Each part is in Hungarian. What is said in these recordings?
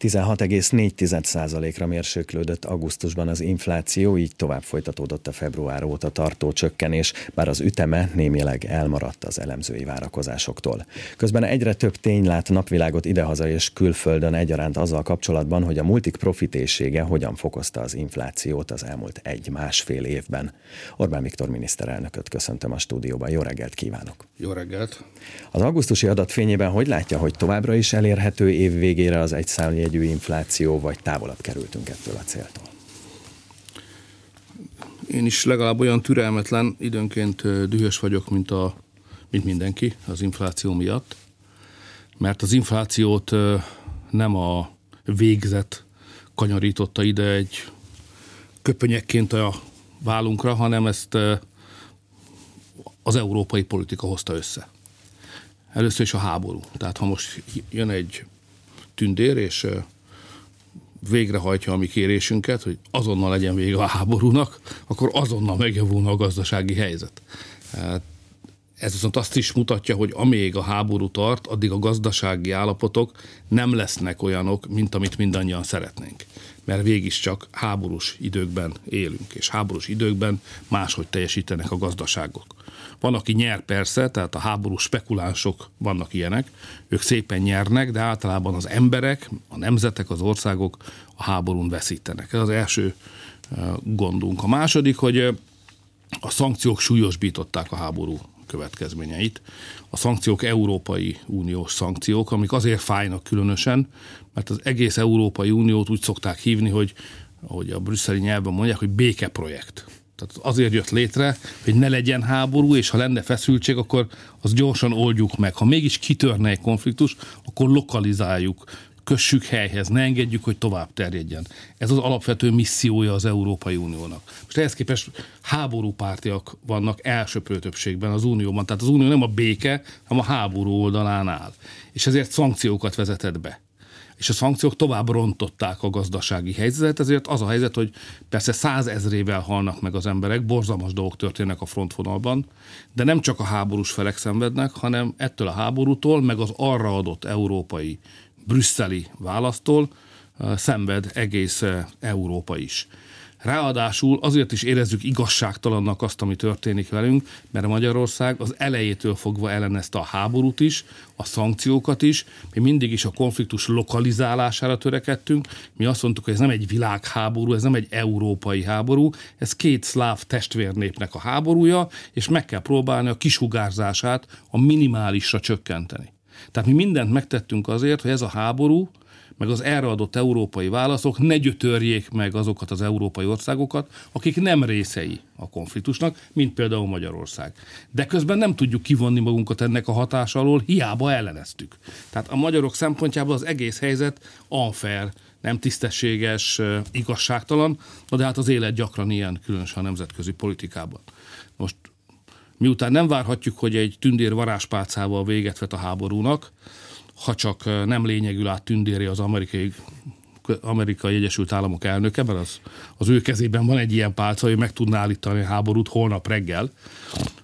16,4%-ra mérséklődött augusztusban az infláció, így tovább folytatódott a február óta tartó csökkenés, bár az üteme némileg elmaradt az elemzői várakozásoktól. Közben egyre több tény lát napvilágot idehaza és külföldön egyaránt azzal kapcsolatban, hogy a multik profitészsége hogyan fokozta az inflációt az elmúlt egy-másfél évben. Orbán Viktor miniszterelnököt köszöntöm a stúdióban. Jó reggelt kívánok! Jó reggelt! Az augusztusi adat fényében hogy látja, hogy továbbra is elérhető év végére az egy jegyű infláció, vagy távolabb kerültünk ettől a céltól? Én is legalább olyan türelmetlen, időnként dühös vagyok, mint, a, mint mindenki az infláció miatt, mert az inflációt nem a végzet kanyarította ide egy köpönyekként a vállunkra, hanem ezt az európai politika hozta össze. Először is a háború. Tehát ha most jön egy tündér, és végrehajtja a mi kérésünket, hogy azonnal legyen vége a háborúnak, akkor azonnal megjavulna a gazdasági helyzet. Hát, ez viszont azt is mutatja, hogy amíg a háború tart, addig a gazdasági állapotok nem lesznek olyanok, mint amit mindannyian szeretnénk. Mert csak háborús időkben élünk, és háborús időkben máshogy teljesítenek a gazdaságok. Van, aki nyer persze, tehát a háború spekulánsok vannak ilyenek, ők szépen nyernek, de általában az emberek, a nemzetek, az országok a háborún veszítenek. Ez az első gondunk. A második, hogy a szankciók súlyosbították a háború következményeit. A szankciók Európai Uniós szankciók, amik azért fájnak különösen, mert az egész Európai Uniót úgy szokták hívni, hogy ahogy a brüsszeli nyelven mondják, hogy békeprojekt. Tehát azért jött létre, hogy ne legyen háború, és ha lenne feszültség, akkor az gyorsan oldjuk meg. Ha mégis kitörne egy konfliktus, akkor lokalizáljuk, kössük helyhez, ne engedjük, hogy tovább terjedjen. Ez az alapvető missziója az Európai Uniónak. Most ehhez képest háborúpártiak vannak elsőprő többségben az Unióban. Tehát az Unió nem a béke, hanem a háború oldalán áll. És ezért szankciókat vezetett be és a szankciók tovább rontották a gazdasági helyzetet, ezért az a helyzet, hogy persze százezrével halnak meg az emberek, borzalmas dolgok történnek a frontvonalban, de nem csak a háborús felek szenvednek, hanem ettől a háborútól, meg az arra adott európai, brüsszeli választól szenved egész Európa is. Ráadásul azért is érezzük igazságtalannak azt, ami történik velünk, mert Magyarország az elejétől fogva ellenezte a háborút is, a szankciókat is, mi mindig is a konfliktus lokalizálására törekedtünk, mi azt mondtuk, hogy ez nem egy világháború, ez nem egy európai háború, ez két szláv testvérnépnek a háborúja, és meg kell próbálni a kisugárzását a minimálisra csökkenteni. Tehát mi mindent megtettünk azért, hogy ez a háború meg az erre adott európai válaszok ne gyötörjék meg azokat az európai országokat, akik nem részei a konfliktusnak, mint például Magyarország. De közben nem tudjuk kivonni magunkat ennek a hatás alól, hiába elleneztük. Tehát a magyarok szempontjából az egész helyzet unfair, nem tisztességes, igazságtalan, de hát az élet gyakran ilyen, különösen a nemzetközi politikában. Most miután nem várhatjuk, hogy egy tündér varázspálcával véget vet a háborúnak, ha csak nem lényegül át tündéri az amerikai amerikai Egyesült Államok elnöke, mert az, az ő kezében van egy ilyen pálca, hogy meg tudná állítani a háborút holnap reggel.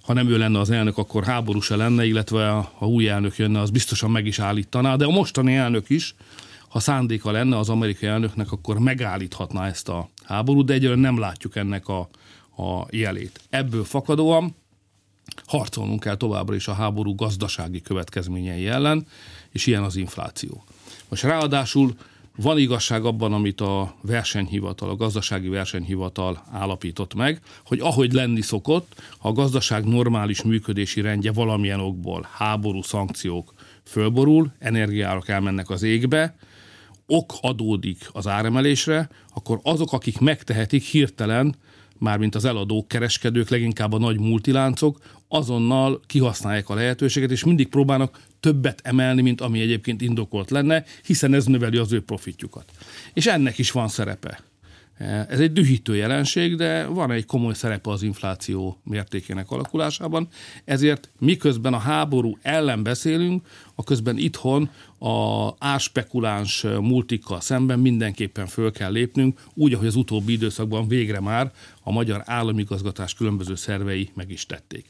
Ha nem ő lenne az elnök, akkor háború se lenne, illetve ha új elnök jönne, az biztosan meg is állítaná, de a mostani elnök is, ha szándéka lenne az amerikai elnöknek, akkor megállíthatná ezt a háborút, de egyelőre nem látjuk ennek a, a jelét. Ebből fakadóan harcolnunk kell továbbra is a háború gazdasági következményei ellen, és ilyen az infláció. Most ráadásul van igazság abban, amit a versenyhivatal, a gazdasági versenyhivatal állapított meg, hogy ahogy lenni szokott, ha a gazdaság normális működési rendje valamilyen okból, háború, szankciók fölborul, energiárak elmennek az égbe, ok adódik az áremelésre, akkor azok, akik megtehetik hirtelen, mármint az eladók, kereskedők, leginkább a nagy multiláncok, azonnal kihasználják a lehetőséget, és mindig próbálnak többet emelni, mint ami egyébként indokolt lenne, hiszen ez növeli az ő profitjukat. És ennek is van szerepe. Ez egy dühítő jelenség, de van egy komoly szerepe az infláció mértékének alakulásában, ezért miközben a háború ellen beszélünk, a közben itthon a árspekuláns multikkal szemben mindenképpen föl kell lépnünk, úgy, ahogy az utóbbi időszakban végre már a magyar államigazgatás különböző szervei meg is tették.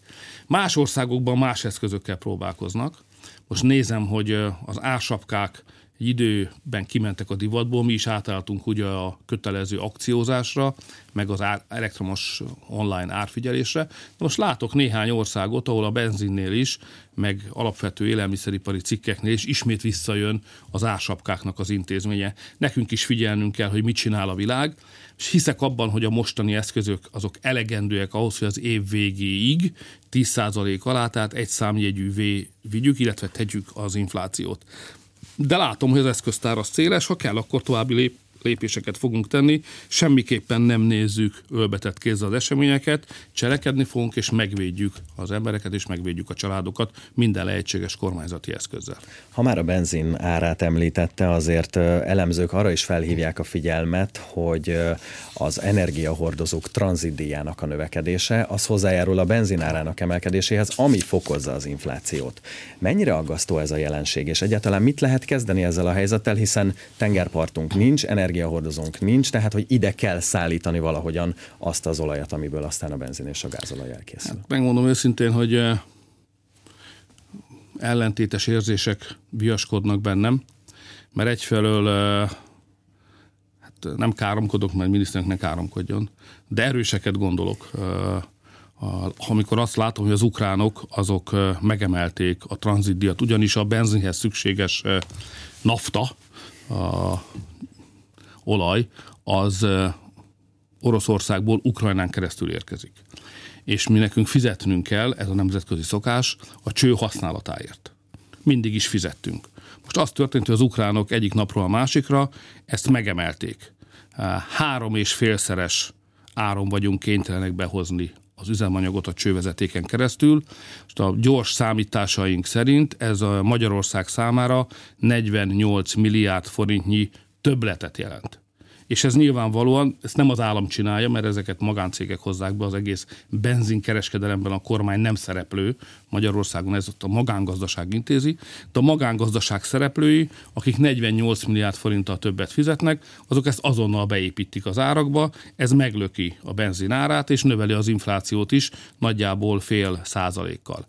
Más országokban más eszközökkel próbálkoznak. Most nézem, hogy az ársapkák egy időben kimentek a divatból, mi is átálltunk ugye a kötelező akciózásra, meg az ár, elektromos online árfigyelésre. De most látok néhány országot, ahol a benzinnél is, meg alapvető élelmiszeripari cikkeknél is ismét visszajön az ársapkáknak az intézménye. Nekünk is figyelnünk kell, hogy mit csinál a világ, és hiszek abban, hogy a mostani eszközök azok elegendőek ahhoz, hogy az év végéig 10% alá, tehát egy számjegyű V vigyük, illetve tegyük az inflációt. De látom, hogy az eszköztár az széles, ha kell, akkor további lép, lépéseket fogunk tenni, semmiképpen nem nézzük ölbetett kézzel az eseményeket, cselekedni fogunk, és megvédjük az embereket, és megvédjük a családokat minden lehetséges kormányzati eszközzel. Ha már a benzin árát említette, azért elemzők arra is felhívják a figyelmet, hogy az energiahordozók tranzitdíjának a növekedése, az hozzájárul a benzinárának emelkedéséhez, ami fokozza az inflációt. Mennyire aggasztó ez a jelenség, és egyáltalán mit lehet kezdeni ezzel a helyzettel, hiszen tengerpartunk nincs, energia energiahordozónk nincs, tehát hogy ide kell szállítani valahogyan azt az olajat, amiből aztán a benzin és a gázolaj elkészül. Hát megmondom őszintén, hogy ellentétes érzések viaskodnak bennem, mert egyfelől hát nem káromkodok, mert miniszternek ne káromkodjon, de erőseket gondolok. Amikor azt látom, hogy az ukránok azok megemelték a tranzitdiat, ugyanis a benzinhez szükséges nafta, a olaj az Oroszországból Ukrajnán keresztül érkezik. És mi nekünk fizetnünk kell, ez a nemzetközi szokás, a cső használatáért. Mindig is fizettünk. Most az történt, hogy az ukránok egyik napról a másikra ezt megemelték. Három és félszeres áron vagyunk kénytelenek behozni az üzemanyagot a csővezetéken keresztül. Most a gyors számításaink szerint ez a Magyarország számára 48 milliárd forintnyi többletet jelent. És ez nyilvánvalóan, ezt nem az állam csinálja, mert ezeket magáncégek hozzák be, az egész benzinkereskedelemben a kormány nem szereplő, Magyarországon ez ott a magángazdaság intézi, de a magángazdaság szereplői, akik 48 milliárd forinttal többet fizetnek, azok ezt azonnal beépítik az árakba, ez meglöki a benzin árát, és növeli az inflációt is nagyjából fél százalékkal.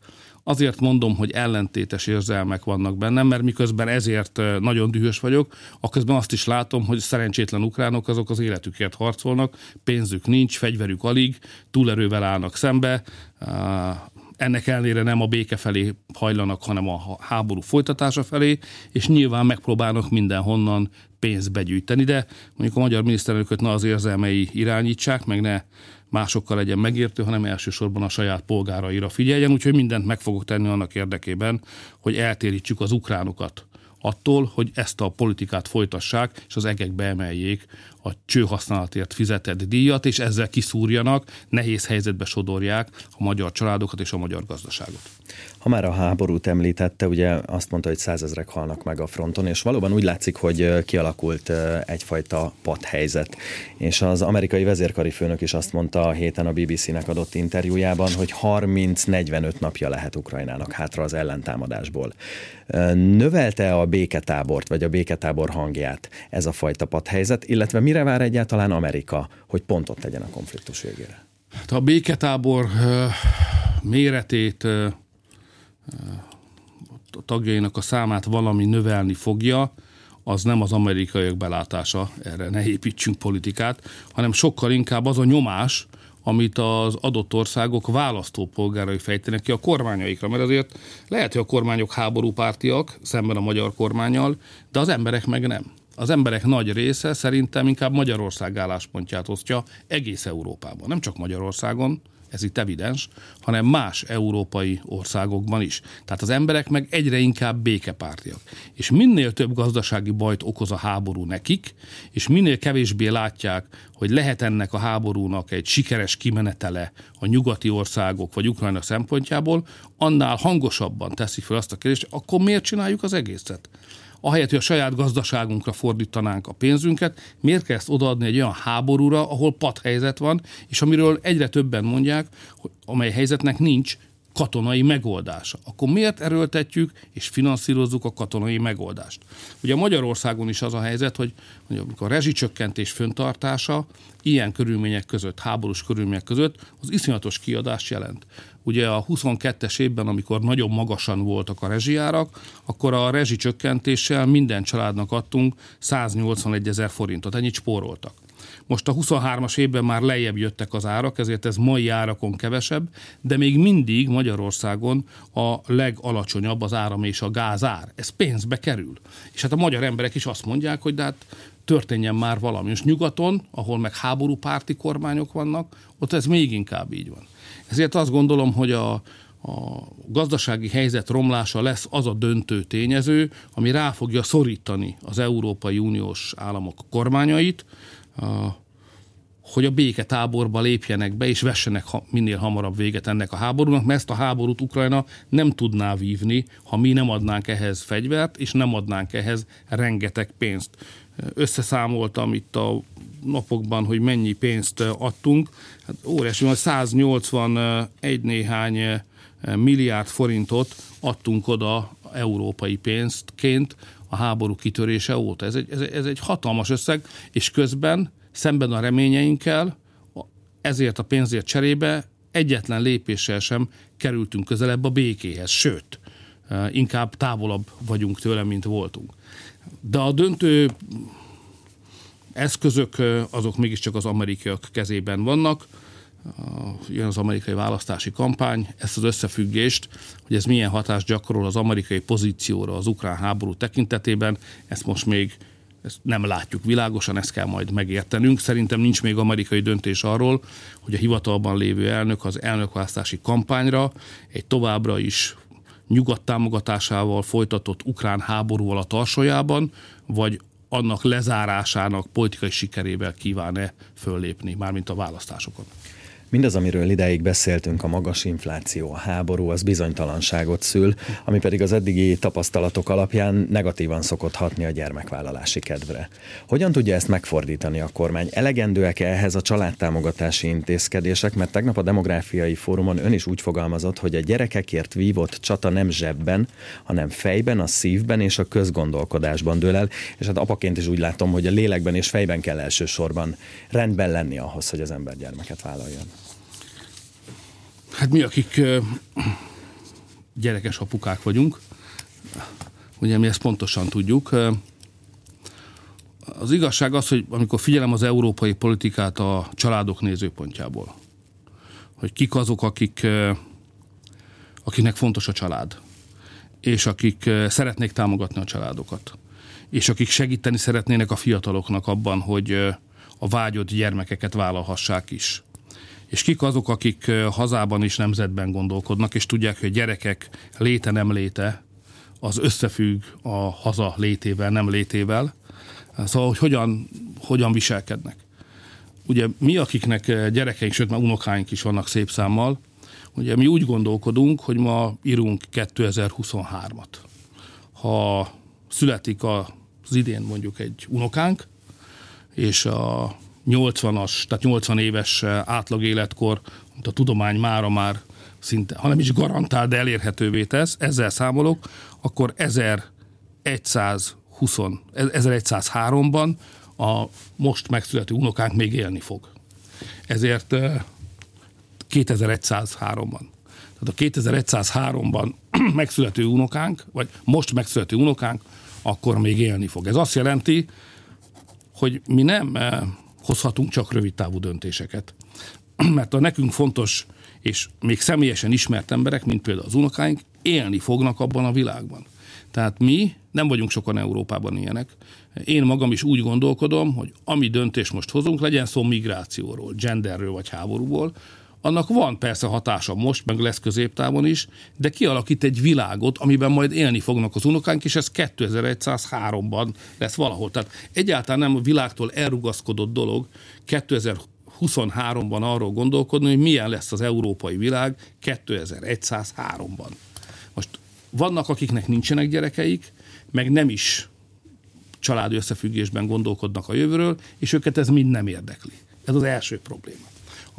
Azért mondom, hogy ellentétes érzelmek vannak bennem, mert miközben ezért nagyon dühös vagyok, aközben azt is látom, hogy szerencsétlen ukránok azok az életükért harcolnak, pénzük nincs, fegyverük alig, túlerővel állnak szembe, ennek ellenére nem a béke felé hajlanak, hanem a háború folytatása felé, és nyilván megpróbálnak mindenhonnan pénzt begyűjteni, de mondjuk a magyar miniszterelnököt ne az érzelmei irányítsák, meg ne másokkal legyen megértő, hanem elsősorban a saját polgáraira figyeljen, úgyhogy mindent meg fogok tenni annak érdekében, hogy eltérítsük az ukránokat attól, hogy ezt a politikát folytassák, és az egekbe emeljék a csőhasználatért fizetett díjat, és ezzel kiszúrjanak, nehéz helyzetbe sodorják a magyar családokat és a magyar gazdaságot. Ha már a háborút említette, ugye azt mondta, hogy százezrek halnak meg a fronton, és valóban úgy látszik, hogy kialakult egyfajta padhelyzet. És az amerikai vezérkari főnök is azt mondta a héten a BBC-nek adott interjújában, hogy 30-45 napja lehet Ukrajnának hátra az ellentámadásból. Növelte a béketábort, vagy a béketábor hangját ez a fajta padhelyzet, illetve mire vár egyáltalán Amerika, hogy pontot tegyen a konfliktus végére? Hát a béketábor méretét a tagjainak a számát valami növelni fogja, az nem az amerikaiak belátása, erre ne építsünk politikát, hanem sokkal inkább az a nyomás, amit az adott országok választópolgárai fejtenek ki a kormányaikra, mert azért lehet, hogy a kormányok háborúpártiak szemben a magyar kormányal, de az emberek meg nem. Az emberek nagy része szerintem inkább Magyarország álláspontját osztja egész Európában, nem csak Magyarországon, ez itt evidens, hanem más európai országokban is. Tehát az emberek meg egyre inkább békepártiak. És minél több gazdasági bajt okoz a háború nekik, és minél kevésbé látják, hogy lehet ennek a háborúnak egy sikeres kimenetele a nyugati országok vagy Ukrajna szempontjából, annál hangosabban teszik fel azt a kérdést, akkor miért csináljuk az egészet? Ahelyett, hogy a saját gazdaságunkra fordítanánk a pénzünket, miért kell ezt odaadni egy olyan háborúra, ahol padhelyzet van, és amiről egyre többen mondják, hogy amely helyzetnek nincs katonai megoldása. Akkor miért erőltetjük és finanszírozzuk a katonai megoldást? Ugye Magyarországon is az a helyzet, hogy, hogy a rezsicsökkentés föntartása ilyen körülmények között, háborús körülmények között az iszonyatos kiadást jelent. Ugye a 22-es évben, amikor nagyon magasan voltak a rezsijárak, akkor a rezsicsökkentéssel minden családnak adtunk 181 ezer forintot, ennyit spóroltak. Most a 23-as évben már lejjebb jöttek az árak, ezért ez mai árakon kevesebb, de még mindig Magyarországon a legalacsonyabb az áram és a gázár. Ez pénzbe kerül. És hát a magyar emberek is azt mondják, hogy de hát történjen már valami. És nyugaton, ahol meg háborúpárti kormányok vannak, ott ez még inkább így van. Ezért azt gondolom, hogy a, a gazdasági helyzet romlása lesz az a döntő tényező, ami rá fogja szorítani az Európai Uniós államok kormányait, hogy a béketáborba lépjenek be, és vessenek minél hamarabb véget ennek a háborúnak, mert ezt a háborút Ukrajna nem tudná vívni, ha mi nem adnánk ehhez fegyvert, és nem adnánk ehhez rengeteg pénzt. Összeszámoltam itt a napokban, hogy mennyi pénzt adtunk. Hát óriási, hogy 181 néhány milliárd forintot adtunk oda európai pénztként a háború kitörése óta. Ez egy, ez, ez egy hatalmas összeg, és közben szemben a reményeinkkel ezért a pénzért cserébe egyetlen lépéssel sem kerültünk közelebb a békéhez, sőt, inkább távolabb vagyunk tőle, mint voltunk. De a döntő eszközök azok mégiscsak az amerikaiak kezében vannak, jön az amerikai választási kampány, ezt az összefüggést, hogy ez milyen hatást gyakorol az amerikai pozícióra az ukrán háború tekintetében, ezt most még ezt nem látjuk világosan, ezt kell majd megértenünk. Szerintem nincs még amerikai döntés arról, hogy a hivatalban lévő elnök az elnökválasztási kampányra egy továbbra is nyugat támogatásával folytatott ukrán háborúval a tarsójában, vagy annak lezárásának politikai sikerével kíván-e föllépni, mármint a választásokon. Mindaz, amiről idáig beszéltünk, a magas infláció, a háború, az bizonytalanságot szül, ami pedig az eddigi tapasztalatok alapján negatívan szokott hatni a gyermekvállalási kedvre. Hogyan tudja ezt megfordítani a kormány? Elegendőek -e ehhez a családtámogatási intézkedések? Mert tegnap a demográfiai fórumon ön is úgy fogalmazott, hogy a gyerekekért vívott csata nem zsebben, hanem fejben, a szívben és a közgondolkodásban dől el, és hát apaként is úgy látom, hogy a lélekben és fejben kell elsősorban rendben lenni ahhoz, hogy az ember gyermeket vállaljon. Hát mi, akik gyerekes apukák vagyunk, ugye mi ezt pontosan tudjuk. Az igazság az, hogy amikor figyelem az európai politikát a családok nézőpontjából, hogy kik azok, akik, akiknek fontos a család, és akik szeretnék támogatni a családokat, és akik segíteni szeretnének a fiataloknak abban, hogy a vágyott gyermekeket vállalhassák is és kik azok, akik hazában és nemzetben gondolkodnak, és tudják, hogy gyerekek léte nem léte, az összefügg a haza létével, nem létével. Szóval, hogy hogyan, hogyan viselkednek. Ugye mi, akiknek gyerekeink, sőt már unokáink is vannak szép számmal, ugye mi úgy gondolkodunk, hogy ma írunk 2023-at. Ha születik az idén mondjuk egy unokánk, és a 80-as, tehát 80 éves eh, átlag életkor, a tudomány mára már szinte, hanem is garantál, de elérhetővé tesz, ezzel számolok, akkor 1120, 1103-ban a most megszülető unokánk még élni fog. Ezért 2103-ban. Eh, tehát a 2103-ban megszülető unokánk, vagy most megszülető unokánk, akkor még élni fog. Ez azt jelenti, hogy mi nem eh, hozhatunk csak rövid távú döntéseket. Mert a nekünk fontos, és még személyesen ismert emberek, mint például az unokáink, élni fognak abban a világban. Tehát mi nem vagyunk sokan Európában ilyenek. Én magam is úgy gondolkodom, hogy ami döntés most hozunk, legyen szó migrációról, genderről vagy háborúból, annak van persze hatása most, meg lesz középtávon is, de kialakít egy világot, amiben majd élni fognak az unokánk, és ez 2103-ban lesz valahol. Tehát egyáltalán nem a világtól elrugaszkodott dolog 2023-ban arról gondolkodni, hogy milyen lesz az európai világ 2103-ban. Most vannak, akiknek nincsenek gyerekeik, meg nem is családi összefüggésben gondolkodnak a jövőről, és őket ez mind nem érdekli. Ez az első probléma.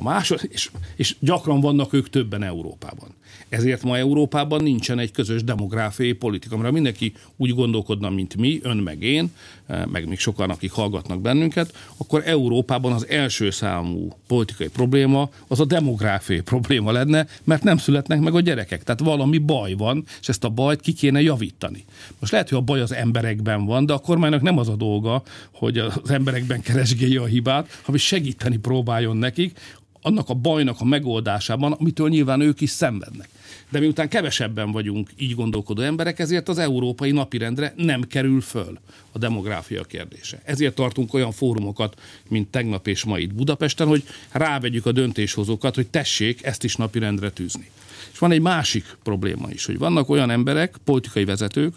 A másod, és, és gyakran vannak ők többen Európában. Ezért ma Európában nincsen egy közös demográfiai politika, mert mindenki úgy gondolkodna, mint mi, ön meg én, eh, meg még sokan, akik hallgatnak bennünket, akkor Európában az első számú politikai probléma az a demográfiai probléma lenne, mert nem születnek meg a gyerekek. Tehát valami baj van, és ezt a bajt ki kéne javítani. Most lehet, hogy a baj az emberekben van, de a kormánynak nem az a dolga, hogy az emberekben keresgélje a hibát, hanem segíteni próbáljon nekik, annak a bajnak a megoldásában, amitől nyilván ők is szenvednek. De miután kevesebben vagyunk így gondolkodó emberek, ezért az európai napirendre nem kerül föl a demográfia kérdése. Ezért tartunk olyan fórumokat, mint tegnap és ma itt Budapesten, hogy rávegyük a döntéshozókat, hogy tessék ezt is napirendre tűzni. És van egy másik probléma is, hogy vannak olyan emberek, politikai vezetők,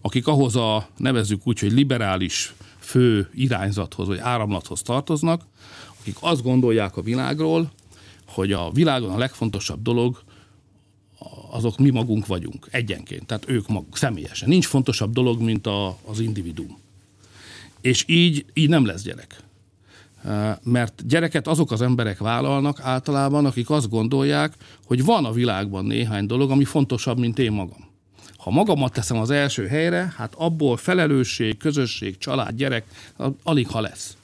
akik ahhoz a, nevezzük úgy, hogy liberális fő irányzathoz vagy áramlathoz tartoznak, akik azt gondolják a világról, hogy a világon a legfontosabb dolog azok mi magunk vagyunk, egyenként, tehát ők maguk, személyesen. Nincs fontosabb dolog, mint a, az individuum. És így, így nem lesz gyerek. Mert gyereket azok az emberek vállalnak általában, akik azt gondolják, hogy van a világban néhány dolog, ami fontosabb, mint én magam. Ha magamat teszem az első helyre, hát abból felelősség, közösség, család, gyerek, alig ha lesz.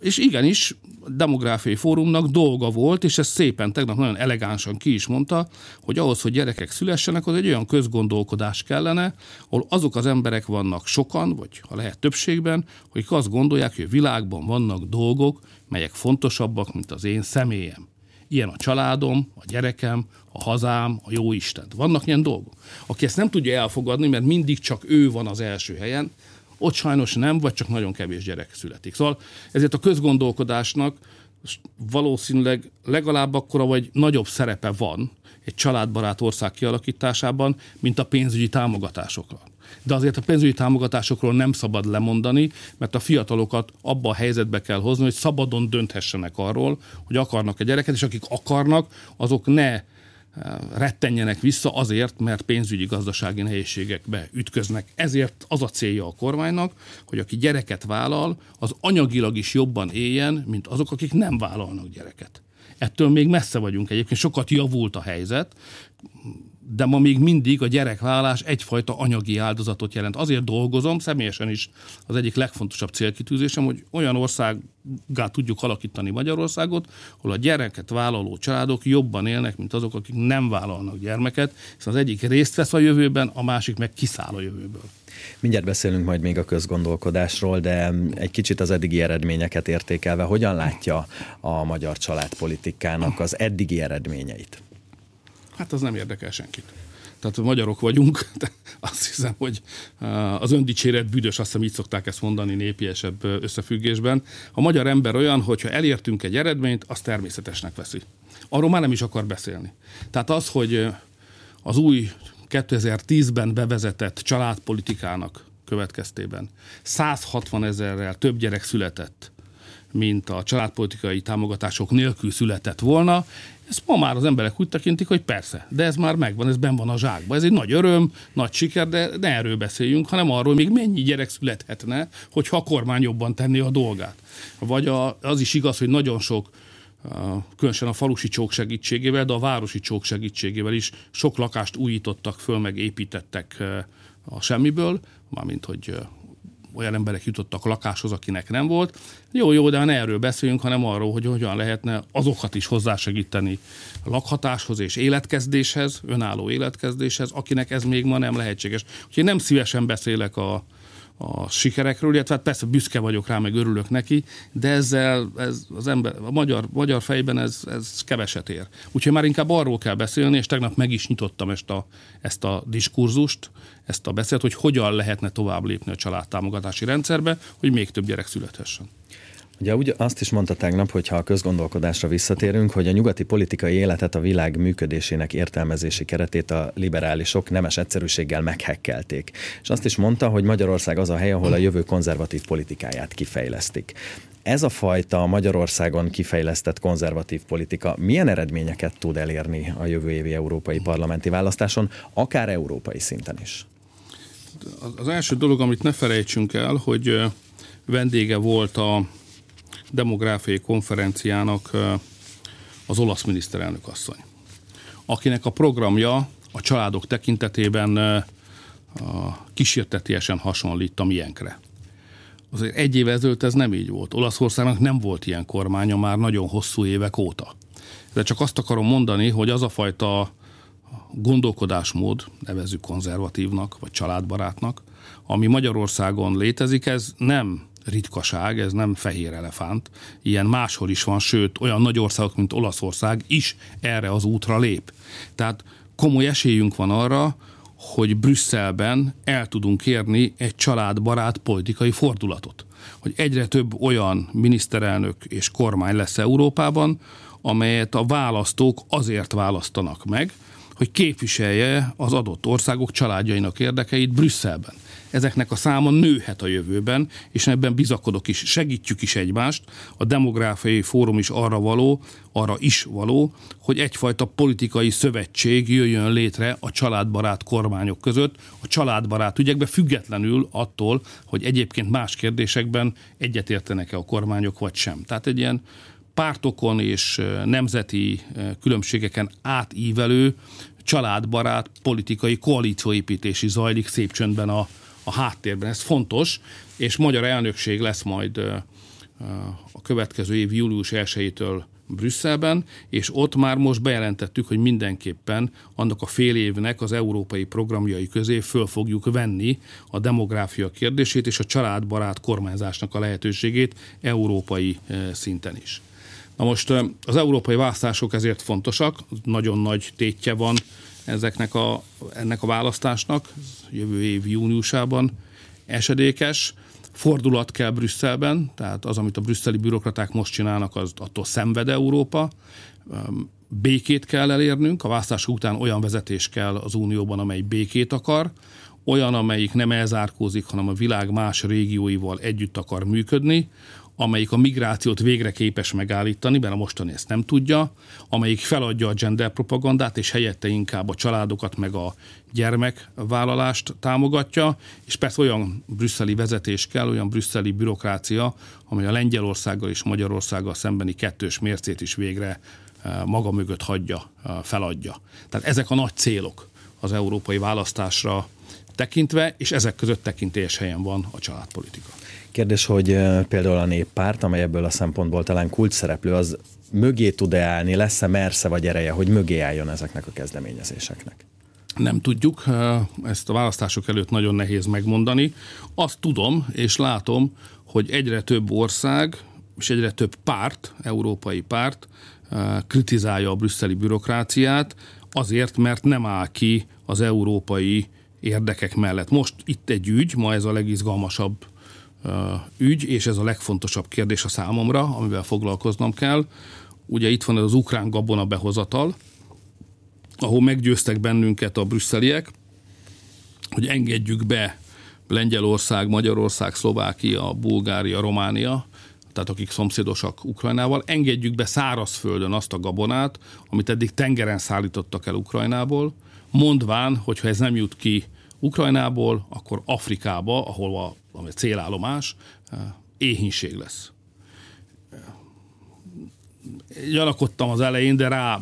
És igenis, demográfiai fórumnak dolga volt, és ezt szépen tegnap nagyon elegánsan ki is mondta, hogy ahhoz, hogy gyerekek szülessenek, az egy olyan közgondolkodás kellene, ahol azok az emberek vannak sokan, vagy ha lehet többségben, hogy azt gondolják, hogy a világban vannak dolgok, melyek fontosabbak, mint az én személyem. Ilyen a családom, a gyerekem, a hazám, a jó Isten. Vannak ilyen dolgok. Aki ezt nem tudja elfogadni, mert mindig csak ő van az első helyen, ott sajnos nem, vagy csak nagyon kevés gyerek születik. Szóval ezért a közgondolkodásnak valószínűleg legalább akkora vagy nagyobb szerepe van egy családbarát ország kialakításában, mint a pénzügyi támogatásokra. De azért a pénzügyi támogatásokról nem szabad lemondani, mert a fiatalokat abba a helyzetbe kell hozni, hogy szabadon dönthessenek arról, hogy akarnak-e gyereket, és akik akarnak, azok ne rettenjenek vissza azért, mert pénzügyi gazdasági nehézségekbe ütköznek. Ezért az a célja a kormánynak, hogy aki gyereket vállal, az anyagilag is jobban éljen, mint azok, akik nem vállalnak gyereket. Ettől még messze vagyunk egyébként, sokat javult a helyzet, de ma még mindig a gyerekvállás egyfajta anyagi áldozatot jelent. Azért dolgozom, személyesen is az egyik legfontosabb célkitűzésem, hogy olyan országgá tudjuk alakítani Magyarországot, ahol a gyereket vállaló családok jobban élnek, mint azok, akik nem vállalnak gyermeket, hiszen az egyik részt vesz a jövőben, a másik meg kiszáll a jövőből. Mindjárt beszélünk majd még a közgondolkodásról, de egy kicsit az eddigi eredményeket értékelve, hogyan látja a magyar családpolitikának az eddigi eredményeit? Hát az nem érdekel senkit. Tehát magyarok vagyunk, de azt hiszem, hogy uh, az öndicséret büdös, azt hiszem így szokták ezt mondani népiesebb uh, összefüggésben. A magyar ember olyan, hogyha elértünk egy eredményt, azt természetesnek veszi. Arról már nem is akar beszélni. Tehát az, hogy uh, az új 2010-ben bevezetett családpolitikának következtében 160 ezerrel több gyerek született, mint a családpolitikai támogatások nélkül született volna. Ezt ma már az emberek úgy tekintik, hogy persze, de ez már megvan, ez ben van a zsákban. Ez egy nagy öröm, nagy siker, de ne erről beszéljünk, hanem arról még mennyi gyerek születhetne, hogyha a kormány jobban tenné a dolgát. Vagy a, az is igaz, hogy nagyon sok különösen a falusi csók segítségével, de a városi csók segítségével is sok lakást újítottak föl, meg építettek a semmiből, mármint hogy olyan emberek jutottak lakáshoz, akinek nem volt. Jó, jó, de ne erről beszéljünk, hanem arról, hogy hogyan lehetne azokat is hozzásegíteni a lakhatáshoz és életkezdéshez, önálló életkezdéshez, akinek ez még ma nem lehetséges. Úgyhogy nem szívesen beszélek a, a sikerekről, illetve hát persze büszke vagyok rá, meg örülök neki, de ezzel ez az ember, a magyar, magyar fejben ez, ez keveset ér. Úgyhogy már inkább arról kell beszélni, és tegnap meg is nyitottam ezt a, ezt a diskurzust, ezt a beszélt, hogy hogyan lehetne tovább lépni a családtámogatási rendszerbe, hogy még több gyerek születhessen. Ugye úgy azt is mondta tegnap, hogy ha a közgondolkodásra visszatérünk, hogy a nyugati politikai életet, a világ működésének értelmezési keretét a liberálisok nemes egyszerűséggel meghekkelték. És azt is mondta, hogy Magyarország az a hely, ahol a jövő konzervatív politikáját kifejlesztik. Ez a fajta Magyarországon kifejlesztett konzervatív politika milyen eredményeket tud elérni a jövő évi európai parlamenti választáson, akár európai szinten is? Az első dolog, amit ne felejtsünk el, hogy vendége volt a demográfiai konferenciának az olasz miniszterelnök asszony, akinek a programja a családok tekintetében kísértetiesen hasonlít a miénkre. Azért egy éve ezelőtt ez nem így volt. Olaszországnak nem volt ilyen kormánya már nagyon hosszú évek óta. De csak azt akarom mondani, hogy az a fajta gondolkodásmód, nevezzük konzervatívnak, vagy családbarátnak, ami Magyarországon létezik, ez nem ritkaság, ez nem fehér elefánt. Ilyen máshol is van, sőt, olyan nagy országok, mint Olaszország is erre az útra lép. Tehát komoly esélyünk van arra, hogy Brüsszelben el tudunk érni egy családbarát politikai fordulatot. Hogy egyre több olyan miniszterelnök és kormány lesz Európában, amelyet a választók azért választanak meg, hogy képviselje az adott országok családjainak érdekeit Brüsszelben ezeknek a száma nőhet a jövőben, és ebben bizakodok is, segítjük is egymást. A demográfiai fórum is arra való, arra is való, hogy egyfajta politikai szövetség jöjjön létre a családbarát kormányok között, a családbarát ügyekben függetlenül attól, hogy egyébként más kérdésekben egyetértenek-e a kormányok vagy sem. Tehát egy ilyen pártokon és nemzeti különbségeken átívelő, családbarát politikai koalícióépítési zajlik szép csöndben a, a háttérben. Ez fontos, és magyar elnökség lesz majd a következő év július 1-től Brüsszelben, és ott már most bejelentettük, hogy mindenképpen annak a fél évnek az európai programjai közé föl fogjuk venni a demográfia kérdését és a családbarát kormányzásnak a lehetőségét európai szinten is. Na most az európai választások ezért fontosak, nagyon nagy tétje van ezeknek a, ennek a választásnak, jövő év júniusában esedékes. Fordulat kell Brüsszelben, tehát az, amit a brüsszeli bürokraták most csinálnak, az attól szenved Európa. Békét kell elérnünk, a választások után olyan vezetés kell az Unióban, amely békét akar, olyan, amelyik nem elzárkózik, hanem a világ más régióival együtt akar működni, amelyik a migrációt végre képes megállítani, mert a mostani ezt nem tudja, amelyik feladja a gender propagandát, és helyette inkább a családokat meg a gyermekvállalást támogatja, és persze olyan brüsszeli vezetés kell, olyan brüsszeli bürokrácia, amely a Lengyelországgal és Magyarországgal szembeni kettős mércét is végre eh, maga mögött hagyja, eh, feladja. Tehát ezek a nagy célok az európai választásra tekintve, és ezek között tekintélyes helyen van a családpolitika. Kérdés, hogy például a néppárt, amely ebből a szempontból talán kult szereplő, az mögé tud-e állni, lesz-e mersze vagy ereje, hogy mögé álljon ezeknek a kezdeményezéseknek? Nem tudjuk, ezt a választások előtt nagyon nehéz megmondani. Azt tudom és látom, hogy egyre több ország és egyre több párt, európai párt kritizálja a brüsszeli bürokráciát, azért, mert nem áll ki az európai érdekek mellett. Most itt egy ügy, ma ez a legizgalmasabb ügy, és ez a legfontosabb kérdés a számomra, amivel foglalkoznom kell. Ugye itt van az ukrán gabona behozatal, ahol meggyőztek bennünket a brüsszeliek, hogy engedjük be Lengyelország, Magyarország, Szlovákia, Bulgária, Románia, tehát akik szomszédosak Ukrajnával, engedjük be szárazföldön azt a gabonát, amit eddig tengeren szállítottak el Ukrajnából, mondván, hogyha ez nem jut ki Ukrajnából, akkor Afrikába, ahol a ami célállomás, eh, éhínség lesz. Gyanakodtam az elején, de rá,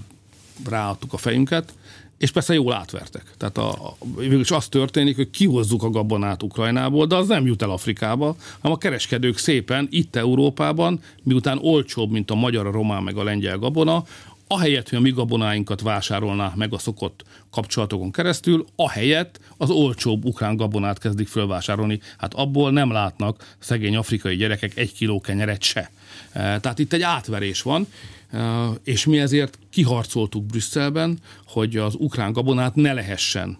ráadtuk a fejünket, és persze jól átvertek. Tehát a, a, végülis az történik, hogy kihozzuk a gabonát Ukrajnából, de az nem jut el Afrikába, hanem a kereskedők szépen itt Európában, miután olcsóbb, mint a magyar, a román meg a lengyel gabona, ahelyett, hogy a mi gabonáinkat vásárolná meg a szokott kapcsolatokon keresztül, ahelyett az olcsóbb ukrán gabonát kezdik fölvásárolni. Hát abból nem látnak szegény afrikai gyerekek egy kiló kenyeret se. E, tehát itt egy átverés van, e, és mi ezért kiharcoltuk Brüsszelben, hogy az ukrán gabonát ne lehessen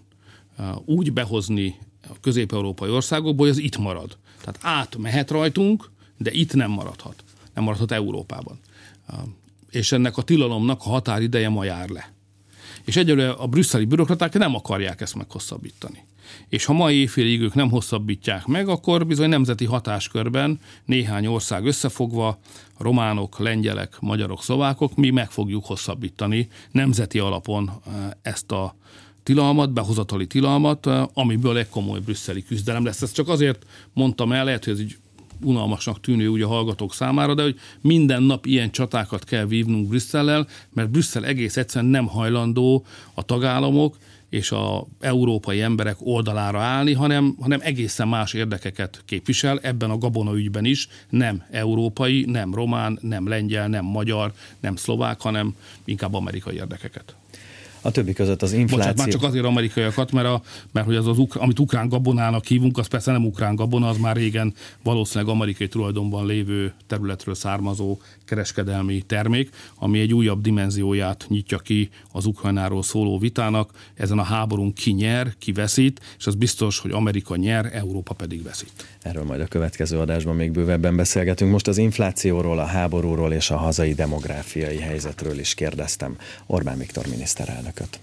e, úgy behozni a közép-európai országokból, hogy az itt marad. Tehát átmehet rajtunk, de itt nem maradhat. Nem maradhat Európában és ennek a tilalomnak a határideje ma jár le. És egyelőre a brüsszeli bürokraták nem akarják ezt meghosszabbítani. És ha mai éjfélig ők nem hosszabbítják meg, akkor bizony nemzeti hatáskörben néhány ország összefogva, románok, lengyelek, magyarok, szlovákok, mi meg fogjuk hosszabbítani nemzeti alapon eh, ezt a tilalmat, behozatali tilalmat, eh, amiből egy komoly brüsszeli küzdelem lesz. Ezt csak azért mondtam el, lehet, hogy ez így unalmasnak tűnő ugye a hallgatók számára, de hogy minden nap ilyen csatákat kell vívnunk Brüsszellel, mert Brüsszel egész egyszerűen nem hajlandó a tagállamok és a európai emberek oldalára állni, hanem, hanem egészen más érdekeket képvisel, ebben a gabona ügyben is, nem európai, nem román, nem lengyel, nem magyar, nem szlovák, hanem inkább amerikai érdekeket. A többi között az infláció... Bocsánat, már csak azért amerikaiakat, mert, a, mert hogy az, az amit ukrán gabonának hívunk, az persze nem ukrán gabona, az már régen valószínűleg amerikai tulajdonban lévő területről származó kereskedelmi termék, ami egy újabb dimenzióját nyitja ki az Ukrajnáról szóló vitának. Ezen a háborún ki nyer, ki veszít, és az biztos, hogy Amerika nyer, Európa pedig veszít. Erről majd a következő adásban még bővebben beszélgetünk. Most az inflációról, a háborúról és a hazai demográfiai helyzetről is kérdeztem Orbán Viktor miniszterelnököt.